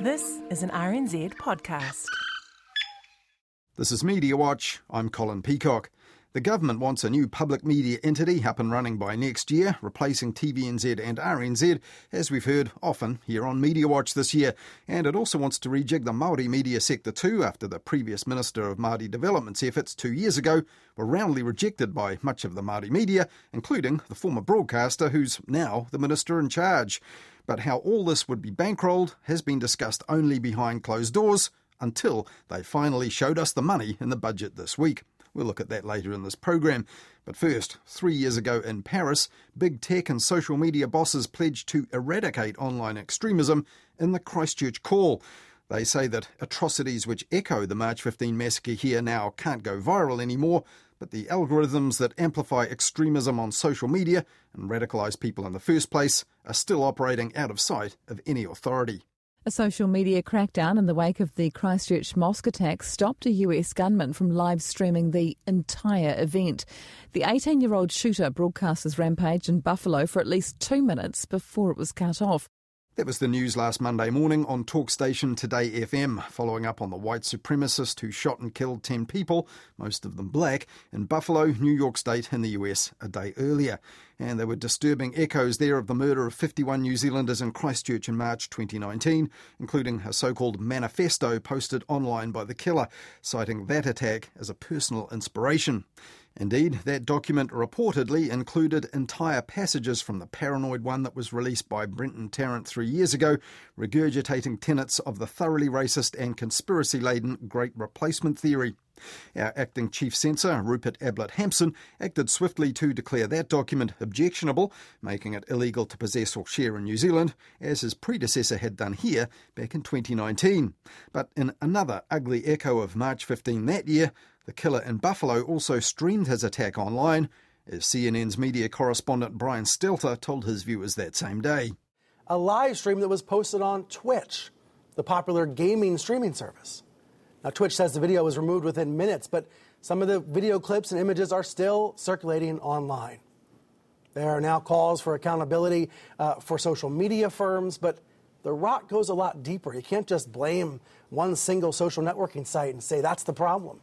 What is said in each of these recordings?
This is an RNZ podcast. This is Media Watch. I'm Colin Peacock. The government wants a new public media entity up and running by next year, replacing TVNZ and RNZ, as we've heard often here on Media Watch this year. And it also wants to rejig the Māori media sector too, after the previous Minister of Māori Development's efforts two years ago were roundly rejected by much of the Māori media, including the former broadcaster who's now the Minister in charge. But how all this would be bankrolled has been discussed only behind closed doors until they finally showed us the money in the budget this week. We'll look at that later in this program. But first, three years ago in Paris, big tech and social media bosses pledged to eradicate online extremism in the Christchurch call. They say that atrocities which echo the March 15 massacre here now can't go viral anymore, but the algorithms that amplify extremism on social media and radicalise people in the first place are still operating out of sight of any authority. A social media crackdown in the wake of the Christchurch mosque attack stopped a US gunman from live streaming the entire event. The 18 year old shooter broadcast his rampage in Buffalo for at least two minutes before it was cut off. That was the news last Monday morning on talk station Today FM, following up on the white supremacist who shot and killed 10 people, most of them black, in Buffalo, New York State, in the US a day earlier. And there were disturbing echoes there of the murder of 51 New Zealanders in Christchurch in March 2019, including a so called manifesto posted online by the killer, citing that attack as a personal inspiration. Indeed, that document reportedly included entire passages from the paranoid one that was released by Brenton Tarrant three years ago, regurgitating tenets of the thoroughly racist and conspiracy laden Great Replacement theory. Our acting chief censor, Rupert Ablett Hampson, acted swiftly to declare that document objectionable, making it illegal to possess or share in New Zealand, as his predecessor had done here back in 2019. But in another ugly echo of March 15 that year, the killer in Buffalo also streamed his attack online, as CNN's media correspondent Brian Stelter told his viewers that same day. A live stream that was posted on Twitch, the popular gaming streaming service. Now, Twitch says the video was removed within minutes, but some of the video clips and images are still circulating online. There are now calls for accountability uh, for social media firms, but the rot goes a lot deeper. You can't just blame one single social networking site and say that's the problem.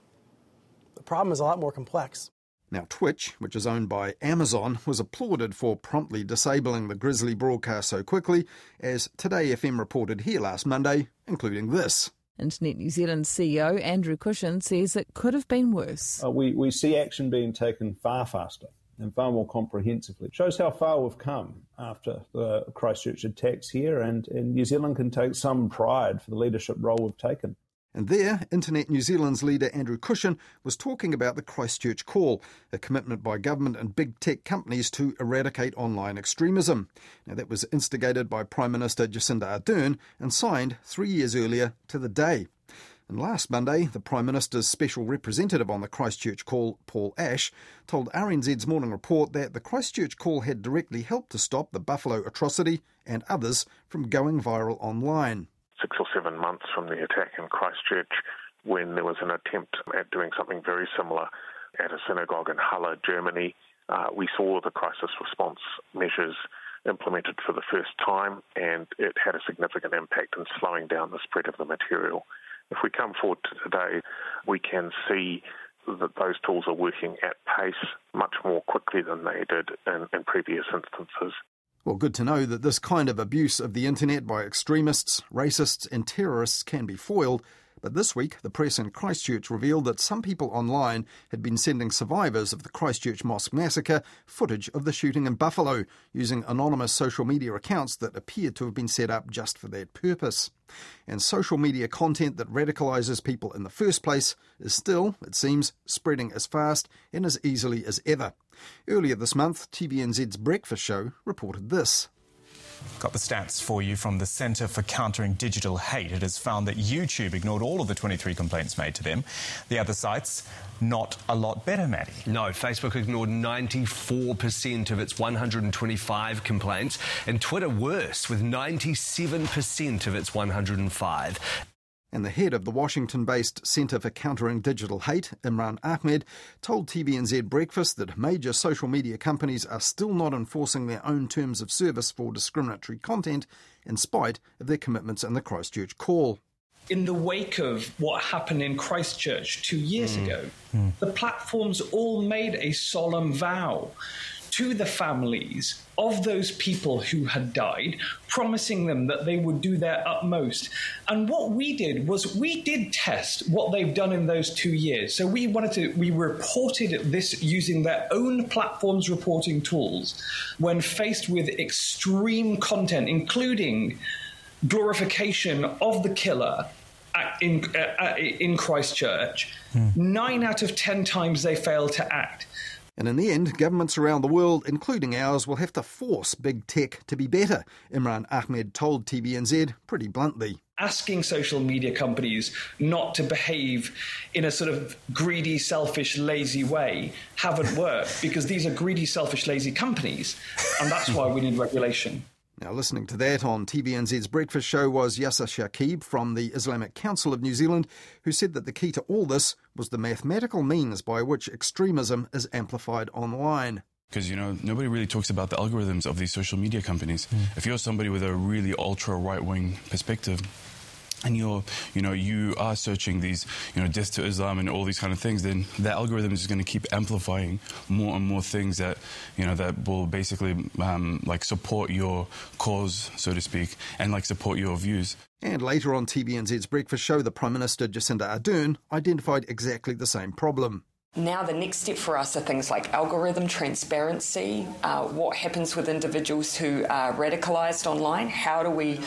The problem is a lot more complex. Now, Twitch, which is owned by Amazon, was applauded for promptly disabling the grisly broadcast so quickly, as Today FM reported here last Monday, including this. Internet New Zealand CEO Andrew Cushen says it could have been worse. Uh, we, we see action being taken far faster and far more comprehensively. It shows how far we've come after the Christchurch attacks here, and, and New Zealand can take some pride for the leadership role we've taken. And there, Internet New Zealand's leader Andrew Cushen was talking about the Christchurch Call, a commitment by government and big tech companies to eradicate online extremism. Now, that was instigated by Prime Minister Jacinda Ardern and signed three years earlier to the day. And last Monday, the Prime Minister's special representative on the Christchurch Call, Paul Ash, told RNZ's morning report that the Christchurch Call had directly helped to stop the Buffalo atrocity and others from going viral online six or seven months from the attack in Christchurch when there was an attempt at doing something very similar at a synagogue in Halle, Germany. Uh, we saw the crisis response measures implemented for the first time, and it had a significant impact in slowing down the spread of the material. If we come forward to today, we can see that those tools are working at pace much more quickly than they did in, in previous instances. Well, good to know that this kind of abuse of the internet by extremists, racists, and terrorists can be foiled. But this week, the press in Christchurch revealed that some people online had been sending survivors of the Christchurch Mosque massacre footage of the shooting in Buffalo using anonymous social media accounts that appeared to have been set up just for that purpose. And social media content that radicalises people in the first place is still, it seems, spreading as fast and as easily as ever. Earlier this month, TVNZ's Breakfast Show reported this. Got the stats for you from the Centre for Countering Digital Hate. It has found that YouTube ignored all of the 23 complaints made to them. The other sites, not a lot better, Maddie. No, Facebook ignored 94% of its 125 complaints, and Twitter worse, with 97% of its 105. And the head of the Washington based Centre for Countering Digital Hate, Imran Ahmed, told TVNZ Breakfast that major social media companies are still not enforcing their own terms of service for discriminatory content in spite of their commitments in the Christchurch call. In the wake of what happened in Christchurch two years mm. ago, mm. the platforms all made a solemn vow to the families of those people who had died, promising them that they would do their utmost. And what we did was we did test what they've done in those two years. So we wanted to, we reported this using their own platforms reporting tools when faced with extreme content, including glorification of the killer in, uh, in Christchurch. Mm. Nine out of ten times they failed to act. And in the end, governments around the world, including ours, will have to force big tech to be better, Imran Ahmed told TVNZ pretty bluntly. Asking social media companies not to behave in a sort of greedy, selfish, lazy way haven't worked because these are greedy, selfish, lazy companies. And that's why we need regulation. Now, listening to that on TVNZ's breakfast show was Yasser Shakib from the Islamic Council of New Zealand, who said that the key to all this was the mathematical means by which extremism is amplified online because you know nobody really talks about the algorithms of these social media companies. Mm. If you're somebody with a really ultra right wing perspective, and you're, you know, you are searching these, you know, death to Islam and all these kind of things, then the algorithm is going to keep amplifying more and more things that, you know, that will basically um, like support your cause, so to speak, and like support your views. And later on TVNZ's breakfast show, the Prime Minister Jacinda Ardern identified exactly the same problem. Now, the next step for us are things like algorithm transparency. Uh, what happens with individuals who are radicalised online? How do we,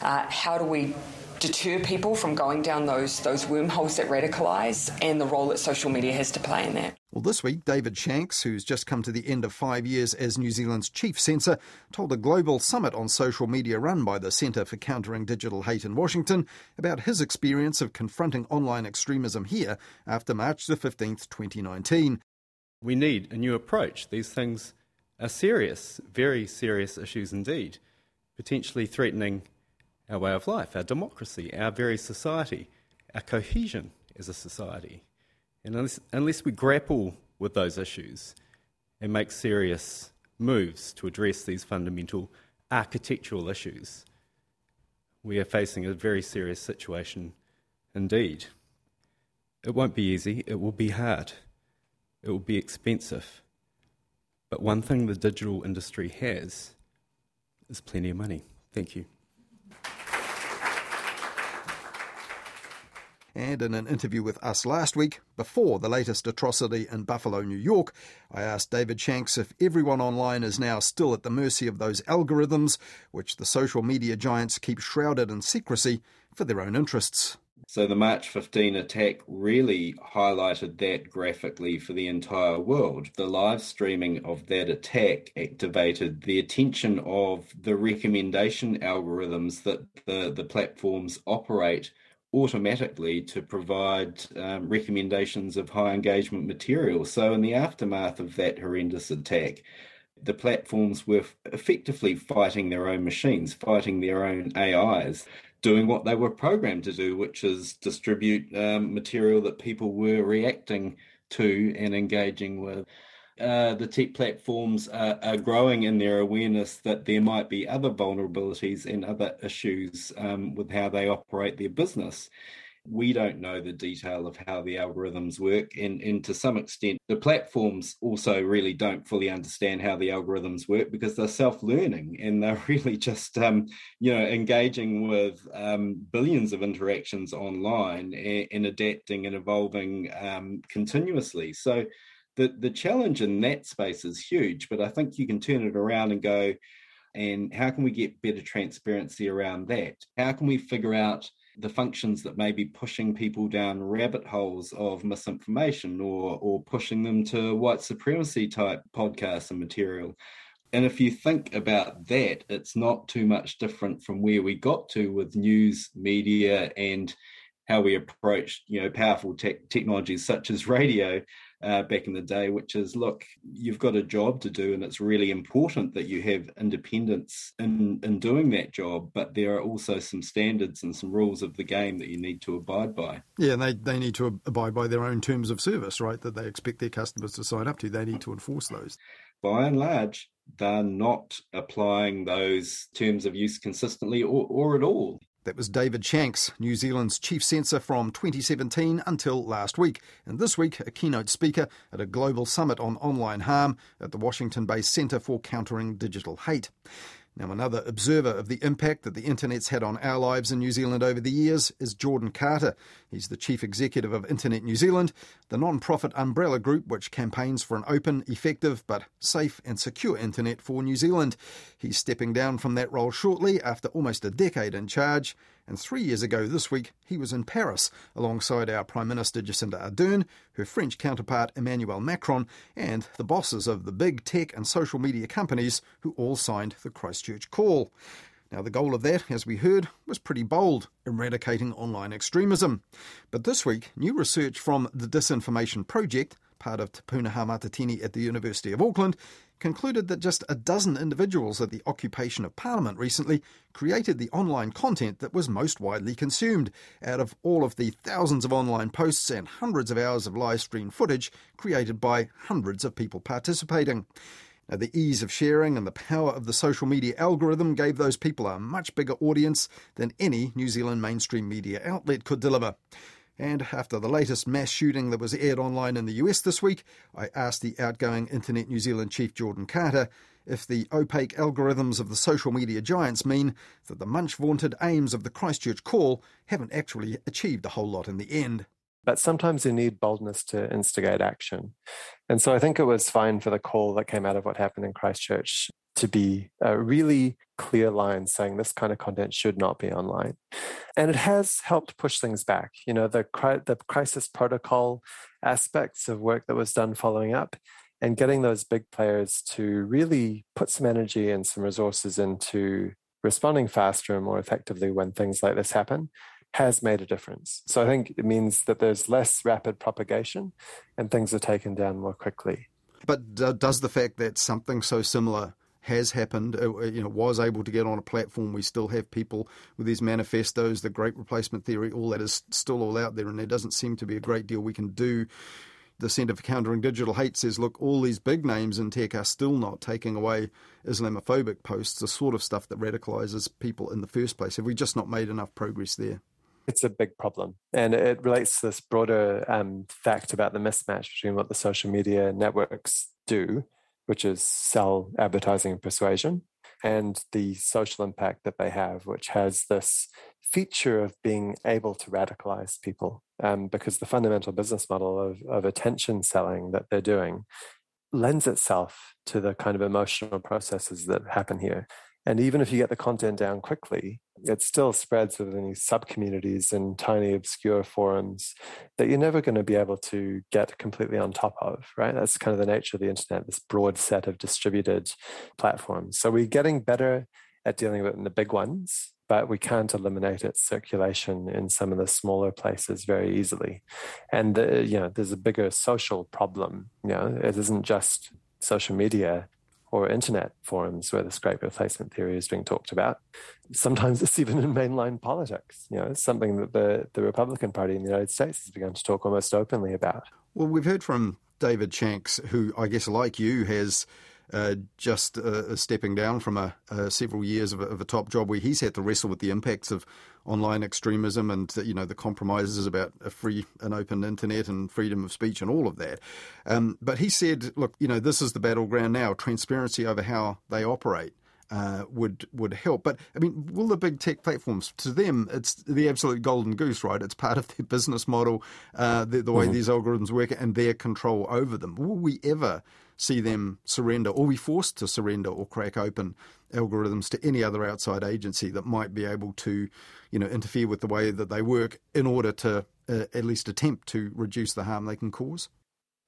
uh, how do we deter people from going down those those wormholes that radicalise and the role that social media has to play in that. Well, this week, David Shanks, who's just come to the end of five years as New Zealand's chief censor, told a global summit on social media run by the Centre for Countering Digital Hate in Washington about his experience of confronting online extremism here after March the 15th, 2019. We need a new approach. These things are serious, very serious issues indeed, potentially threatening our way of life, our democracy, our very society, our cohesion as a society. And unless, unless we grapple with those issues and make serious moves to address these fundamental architectural issues, we are facing a very serious situation indeed. It won't be easy, it will be hard, it will be expensive. But one thing the digital industry has is plenty of money. Thank you. And in an interview with us last week, before the latest atrocity in Buffalo, New York, I asked David Shanks if everyone online is now still at the mercy of those algorithms, which the social media giants keep shrouded in secrecy for their own interests. So the March 15 attack really highlighted that graphically for the entire world. The live streaming of that attack activated the attention of the recommendation algorithms that the, the platforms operate automatically to provide um, recommendations of high engagement material. So, in the aftermath of that horrendous attack, the platforms were effectively fighting their own machines, fighting their own AIs, doing what they were programmed to do, which is distribute um, material that people were reacting to and engaging with. Uh, the tech platforms are, are, growing in their awareness that there might be other vulnerabilities and other issues um, with how they operate their business. We don't know the detail of how the algorithms work, and, and to some extent, the platforms also really don't fully understand how the algorithms work because they're self-learning and they're really just, um, you know, engaging with um, billions of interactions online and, and adapting and evolving um, continuously. So the the challenge in that space is huge, but I think you can turn it around and go, and how can we get better transparency around that? How can we figure out the functions that may be pushing people down rabbit holes of misinformation or or pushing them to white supremacy type podcasts and material? And if you think about that, it's not too much different from where we got to with news media and how we approach, you know, powerful te- technologies such as radio uh, back in the day, which is look, you've got a job to do, and it's really important that you have independence in, in doing that job, but there are also some standards and some rules of the game that you need to abide by. Yeah, and they, they need to abide by their own terms of service, right, that they expect their customers to sign up to. They need to enforce those. By and large, they're not applying those terms of use consistently or, or at all. That was David Shanks, New Zealand's chief censor from 2017 until last week, and this week a keynote speaker at a global summit on online harm at the Washington based Centre for Countering Digital Hate. Now, another observer of the impact that the internet's had on our lives in New Zealand over the years is Jordan Carter. He's the chief executive of Internet New Zealand, the non profit umbrella group which campaigns for an open, effective, but safe and secure internet for New Zealand. He's stepping down from that role shortly after almost a decade in charge. And three years ago this week, he was in Paris alongside our Prime Minister Jacinda Ardern, her French counterpart Emmanuel Macron, and the bosses of the big tech and social media companies who all signed the Christchurch Call. Now, the goal of that, as we heard, was pretty bold eradicating online extremism. But this week, new research from the Disinformation Project, part of Te Pūnaha Matatini at the University of Auckland, concluded that just a dozen individuals at the occupation of Parliament recently created the online content that was most widely consumed out of all of the thousands of online posts and hundreds of hours of live stream footage created by hundreds of people participating. Now, the ease of sharing and the power of the social media algorithm gave those people a much bigger audience than any New Zealand mainstream media outlet could deliver. And after the latest mass shooting that was aired online in the US this week, I asked the outgoing Internet New Zealand chief Jordan Carter if the opaque algorithms of the social media giants mean that the much vaunted aims of the Christchurch call haven't actually achieved a whole lot in the end. But sometimes you need boldness to instigate action. And so I think it was fine for the call that came out of what happened in Christchurch to be a really clear line saying this kind of content should not be online. And it has helped push things back. You know, the, the crisis protocol aspects of work that was done following up and getting those big players to really put some energy and some resources into responding faster and more effectively when things like this happen has made a difference. So I think it means that there's less rapid propagation and things are taken down more quickly. But does the fact that something so similar has happened, uh, uh, you know, was able to get on a platform. We still have people with these manifestos, the great replacement theory, all that is still all out there, and there doesn't seem to be a great deal we can do. The Centre for Countering Digital Hate says, look, all these big names in tech are still not taking away Islamophobic posts, the sort of stuff that radicalises people in the first place. Have we just not made enough progress there? It's a big problem. And it relates to this broader um, fact about the mismatch between what the social media networks do which is sell advertising and persuasion, and the social impact that they have, which has this feature of being able to radicalize people. Um, because the fundamental business model of, of attention selling that they're doing lends itself to the kind of emotional processes that happen here. And even if you get the content down quickly, it still spreads within these sub communities and tiny obscure forums that you're never going to be able to get completely on top of, right? That's kind of the nature of the internet, this broad set of distributed platforms. So we're getting better at dealing with it in the big ones, but we can't eliminate its circulation in some of the smaller places very easily. And, uh, you know, there's a bigger social problem. You know, it isn't just social media or internet forums where the great replacement theory is being talked about. Sometimes it's even in mainline politics. You know, it's something that the, the Republican Party in the United States has begun to talk almost openly about. Well, we've heard from David Shanks, who I guess, like you, has uh, just uh, stepping down from a, uh, several years of a, of a, top job where he's had to wrestle with the impacts of online extremism and you know the compromises about a free and open internet and freedom of speech and all of that. Um, but he said, look, you know, this is the battleground now. Transparency over how they operate. Uh, would would help. But I mean, will the big tech platforms to them it's the absolute golden goose, right? It's part of their business model, uh, the, the, way mm-hmm. these algorithms work, and their control over them. Will we ever see them surrender or be forced to surrender or crack open algorithms to any other outside agency that might be able to, you know, interfere with the way that they work in order to uh, at least attempt to reduce the harm they can cause?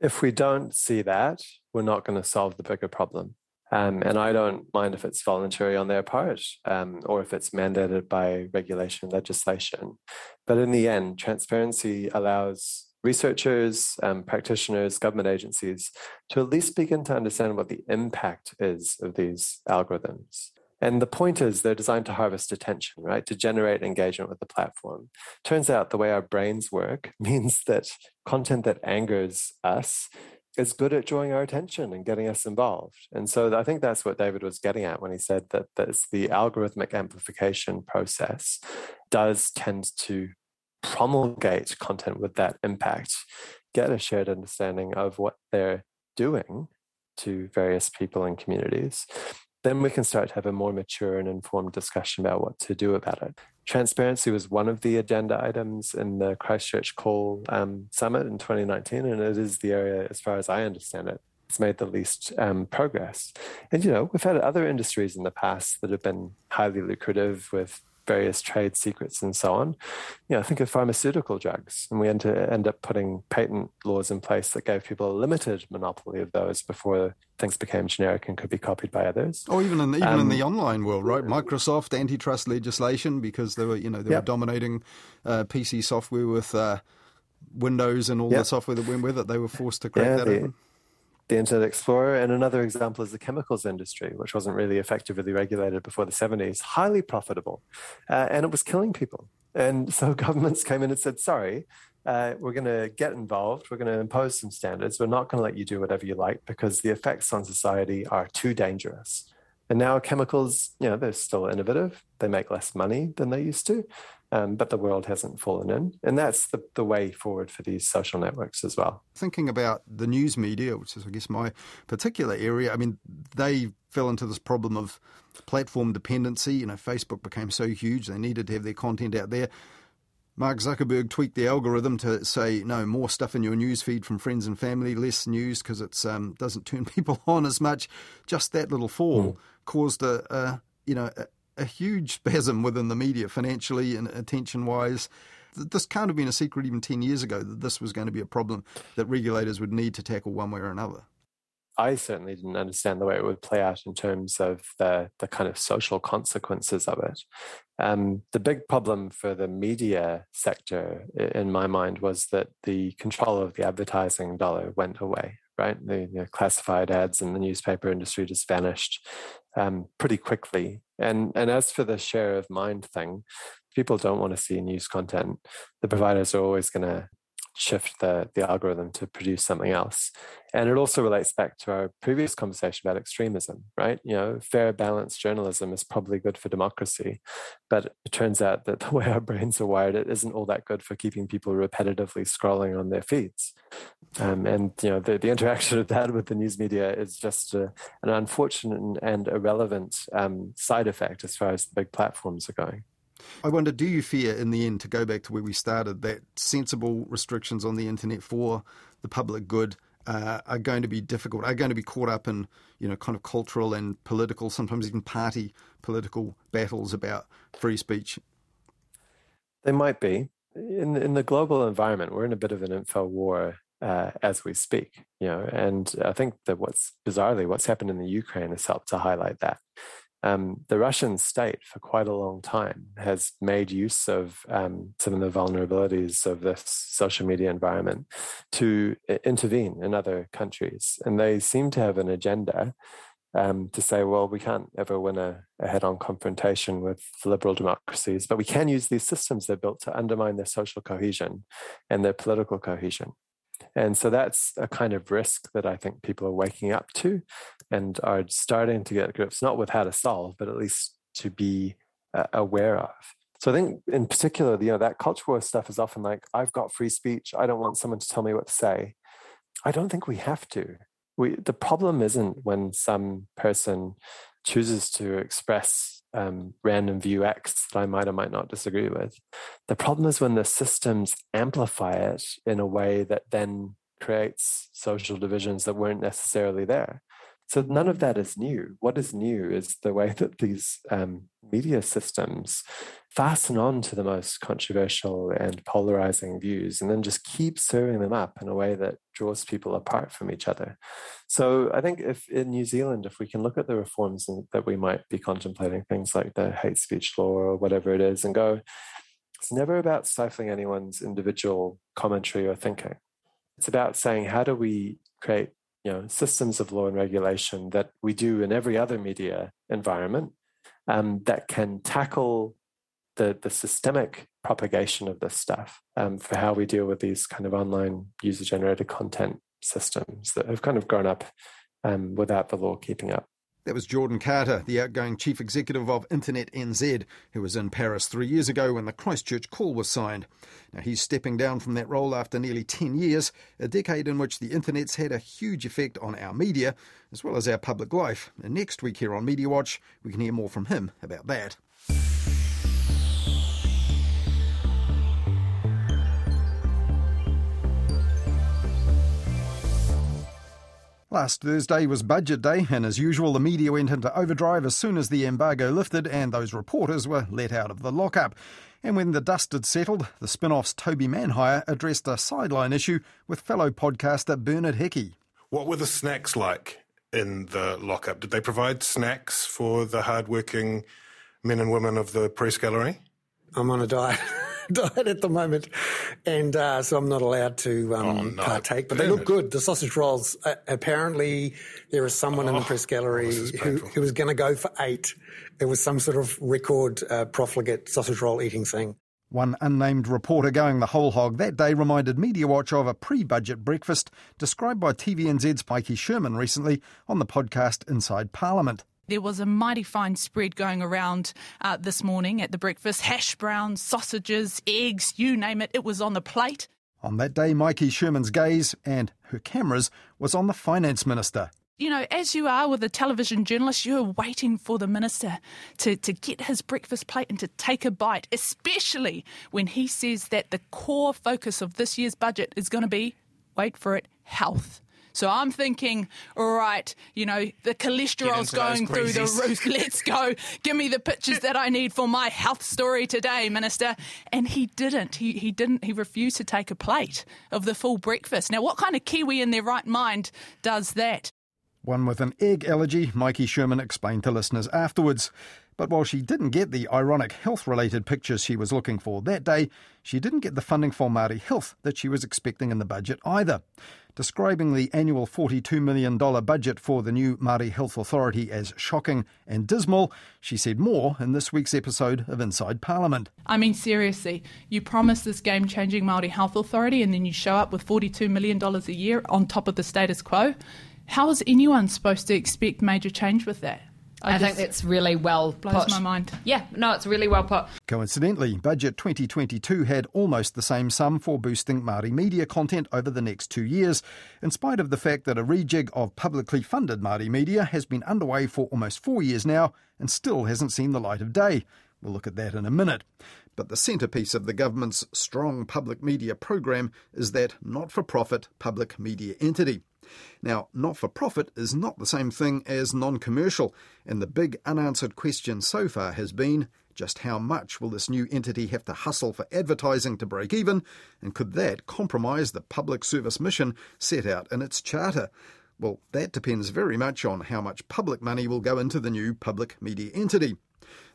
If we don't see that, we're not going to solve the bigger problem. Um, and I don't mind if it's voluntary on their part um, or if it's mandated by regulation legislation. But in the end, transparency allows researchers, um, practitioners, government agencies to at least begin to understand what the impact is of these algorithms. And the point is they're designed to harvest attention, right? To generate engagement with the platform. Turns out the way our brains work means that content that angers us is good at drawing our attention and getting us involved. And so I think that's what David was getting at when he said that this, the algorithmic amplification process does tend to promulgate content with that impact, get a shared understanding of what they're doing to various people and communities, then we can start to have a more mature and informed discussion about what to do about it. Transparency was one of the agenda items in the Christchurch Call um, Summit in 2019, and it is the area, as far as I understand it, it's made the least um, progress. And, you know, we've had other industries in the past that have been highly lucrative with various trade secrets and so on. You know, think of pharmaceutical drugs, and we end, to end up putting patent laws in place that gave people a limited monopoly of those before things became generic and could be copied by others. Or even in the, even um, in the um, online world, right? Microsoft antitrust legislation because they were you know they yep. were dominating uh, PC software with. Uh, Windows and all yep. the software that went with it, they were forced to crack yeah, that the, the Internet Explorer. And another example is the chemicals industry, which wasn't really effectively regulated before the 70s, highly profitable, uh, and it was killing people. And so governments came in and said, sorry, uh, we're going to get involved. We're going to impose some standards. We're not going to let you do whatever you like because the effects on society are too dangerous. And now chemicals, you know, they're still innovative. They make less money than they used to, um, but the world hasn't fallen in. And that's the, the way forward for these social networks as well. Thinking about the news media, which is, I guess, my particular area, I mean, they fell into this problem of platform dependency. You know, Facebook became so huge, they needed to have their content out there. Mark Zuckerberg tweaked the algorithm to say no more stuff in your news feed from friends and family, less news because it um, doesn't turn people on as much. Just that little fall mm. caused a, a you know a, huge spasm within the media, financially and attention wise. This can't have been a secret even 10 years ago that this was going to be a problem that regulators would need to tackle one way or another. I certainly didn't understand the way it would play out in terms of the, the kind of social consequences of it. Um, the big problem for the media sector, in my mind, was that the control of the advertising dollar went away right? The know, classified ads in the newspaper industry just vanished um, pretty quickly. And and as for the share of mind thing, people don't want to see news content. The providers are always going to shift the, the algorithm to produce something else. And it also relates back to our previous conversation about extremism, right? You know, fair, balanced journalism is probably good for democracy, but it turns out that the way our brains are wired, it isn't all that good for keeping people repetitively scrolling on their feeds. Um, and, you know, the, the interaction of that with the news media is just a, an unfortunate and irrelevant um, side effect as far as the big platforms are going. I wonder, do you fear in the end, to go back to where we started, that sensible restrictions on the internet for the public good uh, are going to be difficult, are going to be caught up in, you know, kind of cultural and political, sometimes even party political battles about free speech? They might be. In, in the global environment, we're in a bit of an info war uh, as we speak, you know, and I think that what's bizarrely what's happened in the Ukraine has helped to highlight that um, the Russian state, for quite a long time, has made use of um, some of the vulnerabilities of this social media environment to intervene in other countries. And they seem to have an agenda um, to say, well, we can't ever win a, a head on confrontation with liberal democracies, but we can use these systems they're built to undermine their social cohesion and their political cohesion. And so that's a kind of risk that I think people are waking up to and are starting to get grips, not with how to solve, but at least to be uh, aware of. So I think in particular, you know, that culture war stuff is often like, I've got free speech. I don't want someone to tell me what to say. I don't think we have to. We, the problem isn't when some person chooses to express um, random view X that I might or might not disagree with. The problem is when the systems amplify it in a way that then creates social divisions that weren't necessarily there. So none of that is new. What is new is the way that these um, media systems fasten on to the most controversial and polarizing views and then just keep serving them up in a way that draws people apart from each other. So I think if in New Zealand, if we can look at the reforms that we might be contemplating, things like the hate speech law or whatever it is, and go, it's never about stifling anyone's individual commentary or thinking. It's about saying how do we create you know systems of law and regulation that we do in every other media environment um, that can tackle the the systemic propagation of this stuff um, for how we deal with these kind of online user generated content systems that have kind of grown up um, without the law keeping up. That was Jordan Carter, the outgoing chief executive of Internet NZ, who was in Paris three years ago when the Christchurch call was signed. Now, he's stepping down from that role after nearly 10 years, a decade in which the Internet's had a huge effect on our media, as well as our public life. And next week here on Media Watch, we can hear more from him about that. Last Thursday was budget day, and as usual, the media went into overdrive as soon as the embargo lifted and those reporters were let out of the lockup. And when the dust had settled, the spin off's Toby Manhire addressed a sideline issue with fellow podcaster Bernard Hickey. What were the snacks like in the lockup? Did they provide snacks for the hardworking men and women of the press gallery? I'm on a diet. diet at the moment, and uh, so I'm not allowed to um, oh, no. partake. But they look good. The sausage rolls. Uh, apparently, there is someone oh, in the oh, press gallery who, who, was going to go for eight. It was some sort of record uh, profligate sausage roll eating thing. One unnamed reporter going the whole hog that day reminded Media Watch of a pre budget breakfast described by TVNZ's Maiki Sherman recently on the podcast Inside Parliament. There was a mighty fine spread going around uh, this morning at the breakfast hash browns, sausages, eggs, you name it, it was on the plate. On that day, Maiki Sherman's gaze and her cameras was on the finance minister. You know, as you are with a television journalist, you're waiting for the minister to, to get his breakfast plate and to take a bite, especially when he says that the core focus of this year's budget is going to be, wait for it, health. So I'm thinking, all right, you know, the cholesterol's going through the roof. Let's go. Give me the pictures that I need for my health story today, Minister. And he didn't. He, he didn't. He refused to take a plate of the full breakfast. Now, what kind of Kiwi in their right mind does that? One with an egg allergy, Maiki Sherman explained to listeners afterwards. But while she didn't get the ironic health related pictures she was looking for that day, she didn't get the funding for Māori health that she was expecting in the budget either describing the annual $42 million budget for the new Māori Health Authority as shocking and dismal. She said more in this week's episode of Inside Parliament. I mean, seriously, you promise this game changing Māori Health Authority and then you show up with $42 million a year on top of the status quo. How is anyone supposed to expect major change with that? I, I think that's really well blows put. my mind. Yeah, no, it's really well put. Coincidentally, Budget 2022 had almost the same sum for boosting Māori media content over the next two years, in spite of the fact that a rejig of publicly funded Māori media has been underway for almost four years now and still hasn't seen the light of day. We'll look at that in a minute. But the centrepiece of the government's strong public media program is that not for profit public media entity. Now, not for profit is not the same thing as non commercial, and the big unanswered question so far has been just how much will this new entity have to hustle for advertising to break even, and could that compromise the public service mission set out in its charter? Well, that depends very much on how much public money will go into the new public media entity.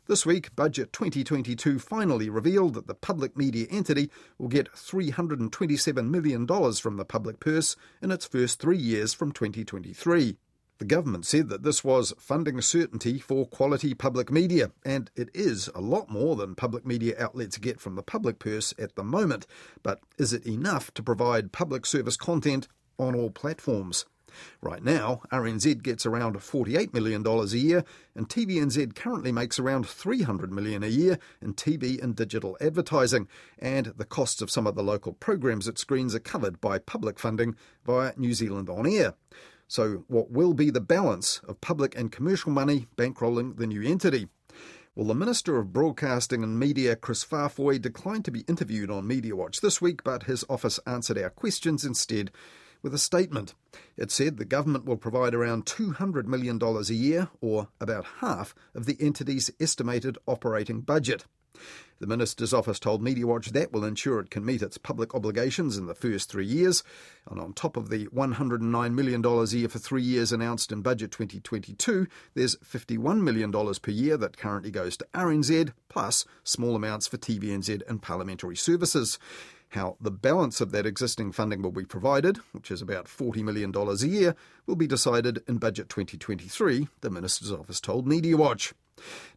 This week, Budget 2022 finally revealed that the public media entity will get $327 million from the public purse in its first three years from 2023. The government said that this was funding certainty for quality public media, and it is a lot more than public media outlets get from the public purse at the moment. But is it enough to provide public service content on all platforms? Right now, RNZ gets around $48 million a year, and TVNZ currently makes around 300 million a year in TV and digital advertising, and the costs of some of the local programs it screens are covered by public funding via New Zealand On Air. So, what will be the balance of public and commercial money bankrolling the new entity? Well, the Minister of Broadcasting and Media, Chris Faafoi, declined to be interviewed on Media Watch this week, but his office answered our questions instead with a statement. It said the government will provide around $200 million a year, or about half of the entity's estimated operating budget. The Minister's office told MediaWatch that will ensure it can meet its public obligations in the first three years. And on top of the $109 million a year for three years announced in Budget 2022, there's $51 million per year that currently goes to RNZ, plus small amounts for TVNZ and parliamentary services. How the balance of that existing funding will be provided, which is about $40 million a year, will be decided in Budget 2023, the Minister's office told Media Watch.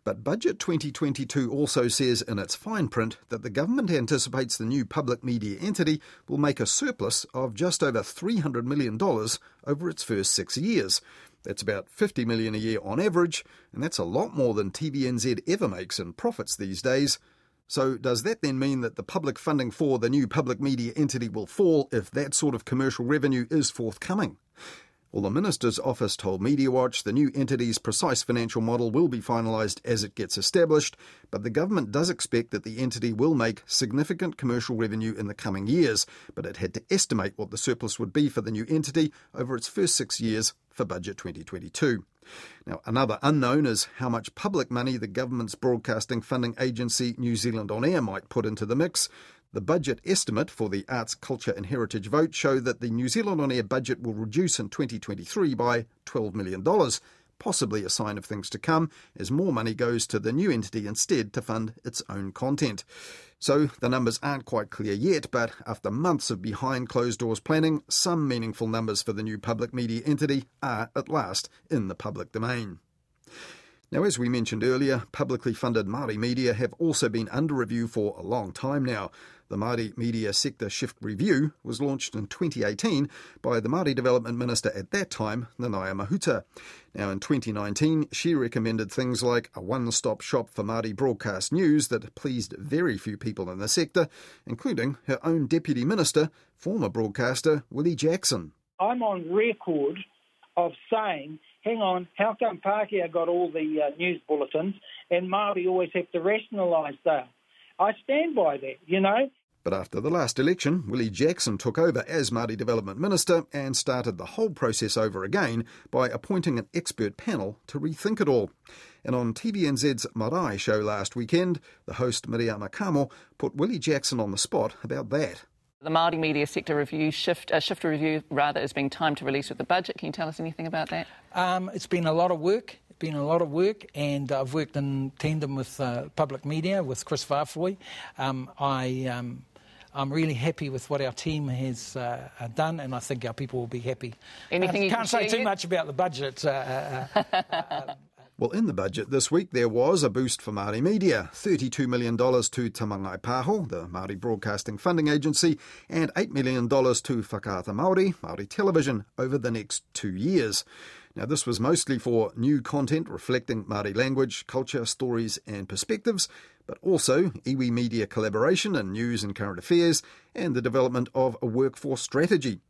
But Budget 2022 also says in its fine print that the government anticipates the new public media entity will make a surplus of just over $300 million over its first six years. That's about 50 million a year on average, and that's a lot more than TVNZ ever makes in profits these days. So, does that then mean that the public funding for the new public media entity will fall if that sort of commercial revenue is forthcoming? Well, the Minister's office told MediaWatch the new entity's precise financial model will be finalised as it gets established, but the government does expect that the entity will make significant commercial revenue in the coming years, but it had to estimate what the surplus would be for the new entity over its first six years for Budget 2022. Now, another unknown is how much public money the government's broadcasting funding agency New Zealand On Air might put into the mix. The budget estimate for the Arts, Culture and Heritage vote show that the New Zealand On Air budget will reduce in 2023 by $12 million, possibly a sign of things to come as more money goes to the new entity instead to fund its own content. So the numbers aren't quite clear yet, but after months of behind closed doors planning, some meaningful numbers for the new public media entity are at last in the public domain. Now, as we mentioned earlier, publicly funded Māori media have also been under review for a long time now. The Māori Media Sector Shift Review was launched in 2018 by the Māori Development Minister at that time, Nanaia Mahuta. Now, in 2019, she recommended things like a one stop shop for Māori broadcast news that pleased very few people in the sector, including her own Deputy Minister, former broadcaster Willie Jackson. I'm on record of saying hang on, how come Pākehā got all the uh, news bulletins and Māori always have to rationalise that? I stand by that, you know. But after the last election, Willie Jackson took over as Māori Development Minister and started the whole process over again by appointing an expert panel to rethink it all. And on TVNZ's Marae show last weekend, the host Miriama Kamo put Willie Jackson on the spot about that. The Māori Media Sector Review shift, uh, shift review rather is being timed to release with the budget. Can you tell us anything about that? Um, it's been a lot of work. It's been a lot of work, and I've worked in tandem with uh, public media with Chris Faafoi. Um, I. Um, I'm really happy with what our team has uh, done, and I think our people will be happy. Anything I you can't can say too yet? much about the budget. Uh, uh, Well, in the budget this week, there was a boost for Māori media $32 million to Te Māngai Pāho, the Māori Broadcasting Funding Agency, and $8 million to Whakaata Māori, Māori Television, over the next two years. Now, this was mostly for new content reflecting Māori language, culture, stories, and perspectives, but also iwi media collaboration in news and current affairs, and the development of a workforce strategy.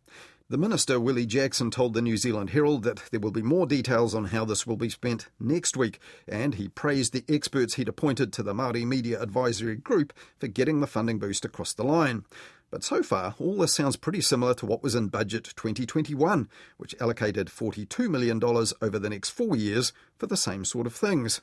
The Minister, Willie Jackson, told the New Zealand Herald that there will be more details on how this will be spent next week, and he praised the experts he'd appointed to the Māori Media Advisory Group for getting the funding boost across the line. But so far, all this sounds pretty similar to what was in Budget 2021, which allocated $42 million over the next four years for the same sort of things.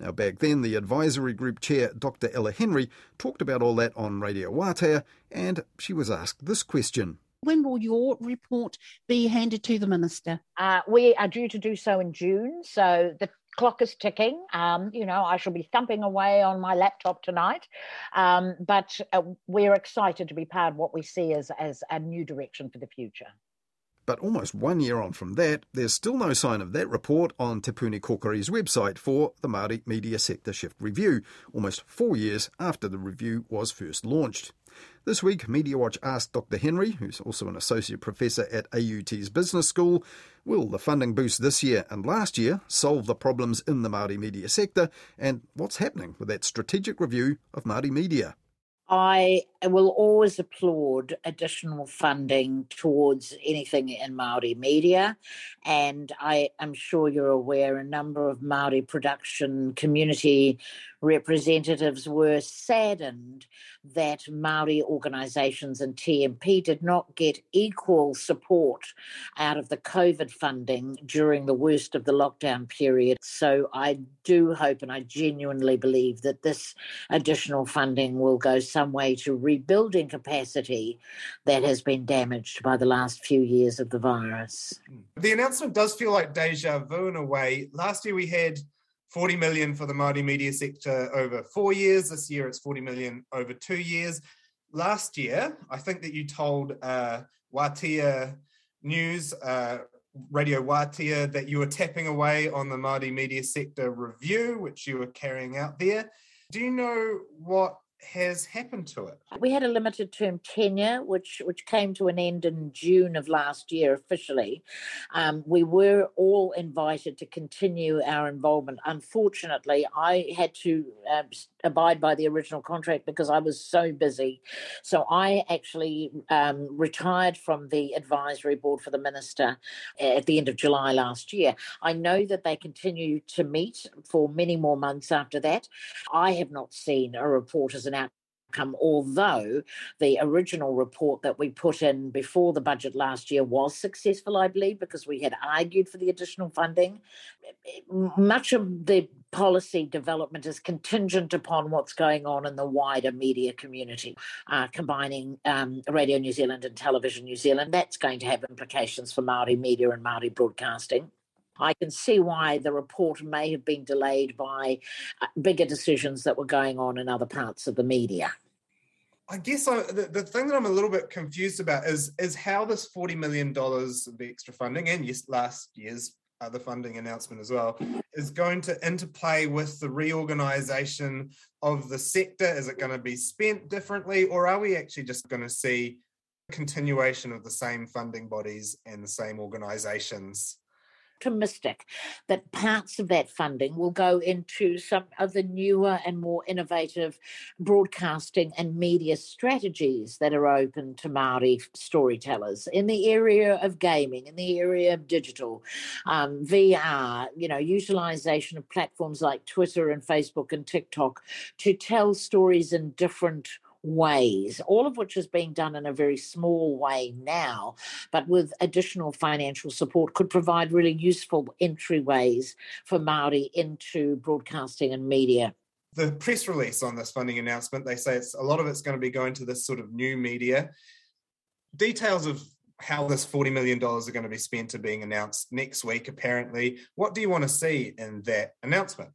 Now, back then, the advisory group chair, Dr. Ella Henry, talked about all that on Radio Wātea, and she was asked this question. When will your report be handed to the minister? Uh, we are due to do so in June, so the clock is ticking. Um, you know, I shall be thumping away on my laptop tonight, um, but uh, we're excited to be part of what we see as as a new direction for the future. But almost one year on from that, there's still no sign of that report on Te Puni Kōkiri's website for the Māori Media Sector Shift Review, almost four years after the review was first launched. This week, Media Watch asked Dr. Henry, who's also an associate professor at AUT's business school, will the funding boost this year and last year solve the problems in the Māori media sector, and what's happening with that strategic review of Māori media? I will always applaud additional funding towards anything in Maori media, and I am sure you're aware a number of Maori production community representatives were saddened that Maori organisations and TMP did not get equal support out of the COVID funding during the worst of the lockdown period. So I do hope and I genuinely believe that this additional funding will go some way to rebuilding capacity that has been damaged by the last few years of the virus. The announcement does feel like deja vu in a way. Last year we had 40 million for the Māori media sector over four years. This year it's 40 million over two years. last year, I think that you told uh, Wātea News, uh, Radio Wātea, that you were tapping away on the Māori media sector review, which you were carrying out there. Do you know what has happened to it? We had a limited term tenure, which which came to an end in June of last year officially. Um, we were all invited to continue our involvement. Unfortunately, I had to uh, abide by the original contract because I was so busy. So I actually um, retired from the advisory board for the minister at the end of July last year. I know that they continue to meet for many more months after that. I have not seen a report as an outcome, although the original report that we put in before the budget last year was successful, I believe, because we had argued for the additional funding. Much of the policy development is contingent upon what's going on in the wider media community, uh, combining um, Radio New Zealand and Television New Zealand. That's going to have implications for Māori media and Māori broadcasting. I can see why the report may have been delayed by uh, bigger decisions that were going on in other parts of the media. I guess I, the, the thing that I'm a little bit confused about is is how this forty million dollars of extra funding and yes, last year's other funding announcement as well is going to interplay with the reorganization of the sector. Is it going to be spent differently, or are we actually just going to see a continuation of the same funding bodies and the same organizations optimistic that parts of that funding will go into some of the newer and more innovative broadcasting and media strategies that are open to Maori storytellers in the area of gaming, in the area of digital, um, VR, you know, utilization of platforms like Twitter and Facebook and TikTok to tell stories in different ways, all of which is being done in a very small way now, but with additional financial support could provide really useful entryways for Maori into broadcasting and media. The press release on this funding announcement, they say it's a lot of it's going to be going to this sort of new media. Details of how this $40 million are going to be spent are being announced next week, apparently. What do you want to see in that announcement?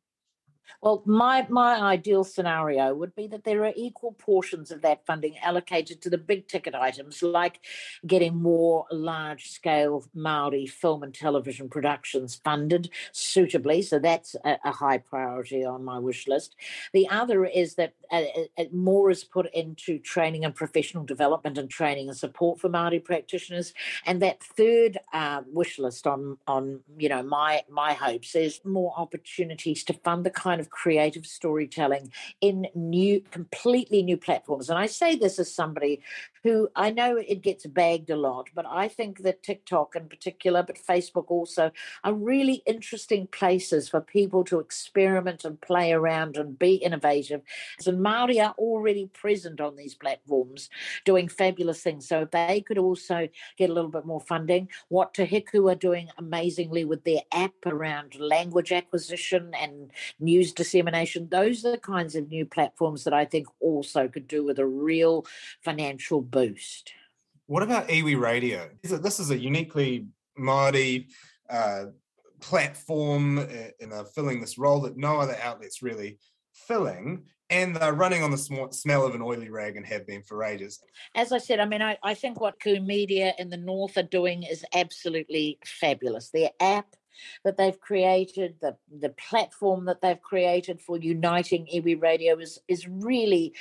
Well, my my ideal scenario would be that there are equal portions of that funding allocated to the big ticket items, like getting more large scale Maori film and television productions funded suitably. So that's a, a high priority on my wish list. The other is that uh, uh, more is put into training and professional development and training and support for Maori practitioners. And that third uh, wish list on on you know my my hopes is more opportunities to fund the kind of creative storytelling in new, completely new platforms. And I say this as somebody who I know it gets bagged a lot, but I think that TikTok in particular, but Facebook also, are really interesting places for people to experiment and play around and be innovative. And Maori are already present on these platforms doing fabulous things. So they could also get a little bit more funding, what Te Hiku are doing amazingly with their app around language acquisition and news dissemination, those are the kinds of new platforms that I think also could do with a real financial boost. What about iwi Radio? This is a uniquely Māori uh, platform in uh, filling this role that no other outlets really filling and they're running on the sm- smell of an oily rag and have been for ages. As I said, I mean, I, I think what Hiku Media in the North are doing is absolutely fabulous. Their app that they've created, the the platform that they've created for uniting iwi radio is is really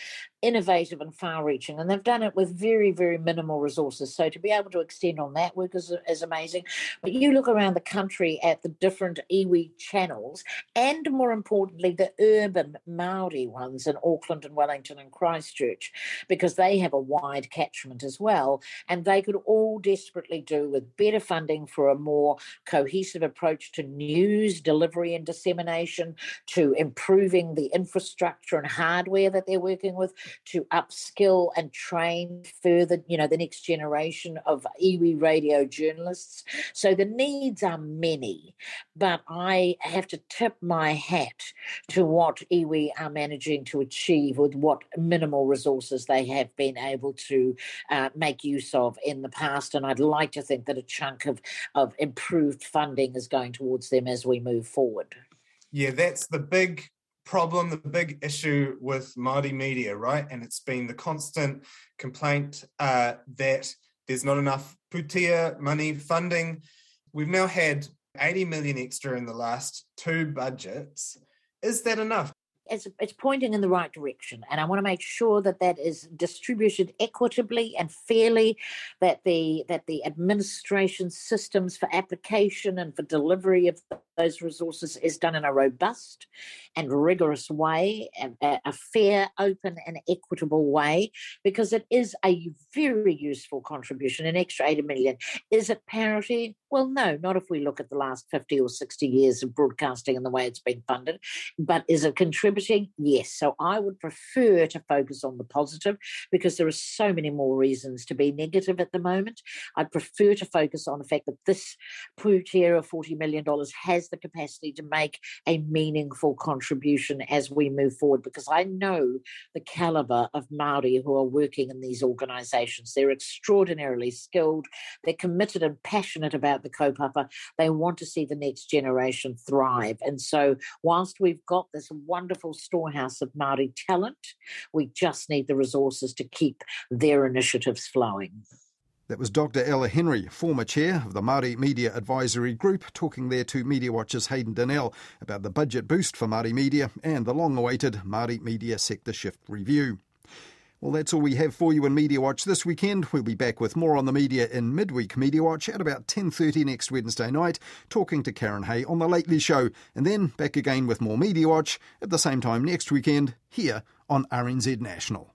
innovative and far reaching. And they've done it with very, very minimal resources. So to be able to extend on that work is, is amazing. But you look around the country at the different iwi channels and more importantly, the urban Maori ones in Auckland and Wellington and Christchurch, because they have a wide catchment as well. And they could all desperately do with better funding for a more cohesive approach to news delivery and dissemination, to improving the infrastructure and hardware that they're working with, to upskill and train further, you know, the next generation of iwi radio journalists. So the needs are many, but I have to tip my hat to what iwi are managing to achieve with what minimal resources they have been able to uh, make use of in the past. And I'd like to think that a chunk of, of improved funding is going towards them as we move forward. Yeah, that's the big problem, the big issue with Māori media, right? And it's been the constant complaint uh, that there's not enough pūtea money funding. We've now had 80 million extra in the last two budgets. Is that enough? It's, it's pointing in the right direction. And I want to make sure that that is distributed equitably and fairly, that the that the administration systems for application and for delivery of those resources is done in a robust and rigorous way, a, a fair, open, and equitable way, because it is a very useful contribution. An extra 80 million. Is it parity? Well, no, not if we look at the last 50 or 60 years of broadcasting and the way it's been funded. But is it contributing? Yes. So I would prefer to focus on the positive because there are so many more reasons to be negative at the moment. I'd prefer to focus on the fact that this of $40 million has the capacity to make a meaningful contribution as we move forward because I know the caliber of Maori who are working in these organisations. They're extraordinarily skilled, they're committed and passionate about the kaupapa. They want to see the next generation thrive. And so, whilst we've got this wonderful storehouse of Maori talent, we just need the resources to keep their initiatives flowing. That was Dr. Ella Henry, former chair of the Māori Media Advisory Group, talking there to Media Watch's Hayden Donnell about the budget boost for Māori media and the long-awaited Māori Media Sector Shift Review. Well, that's all we have for you in Media Watch this weekend. We'll be back with more on the media in midweek Media Watch at about 10.30 next Wednesday night, talking to Karyn Hay on The Lately Show, and then back again with more Media Watch at the same time next weekend here on RNZ National.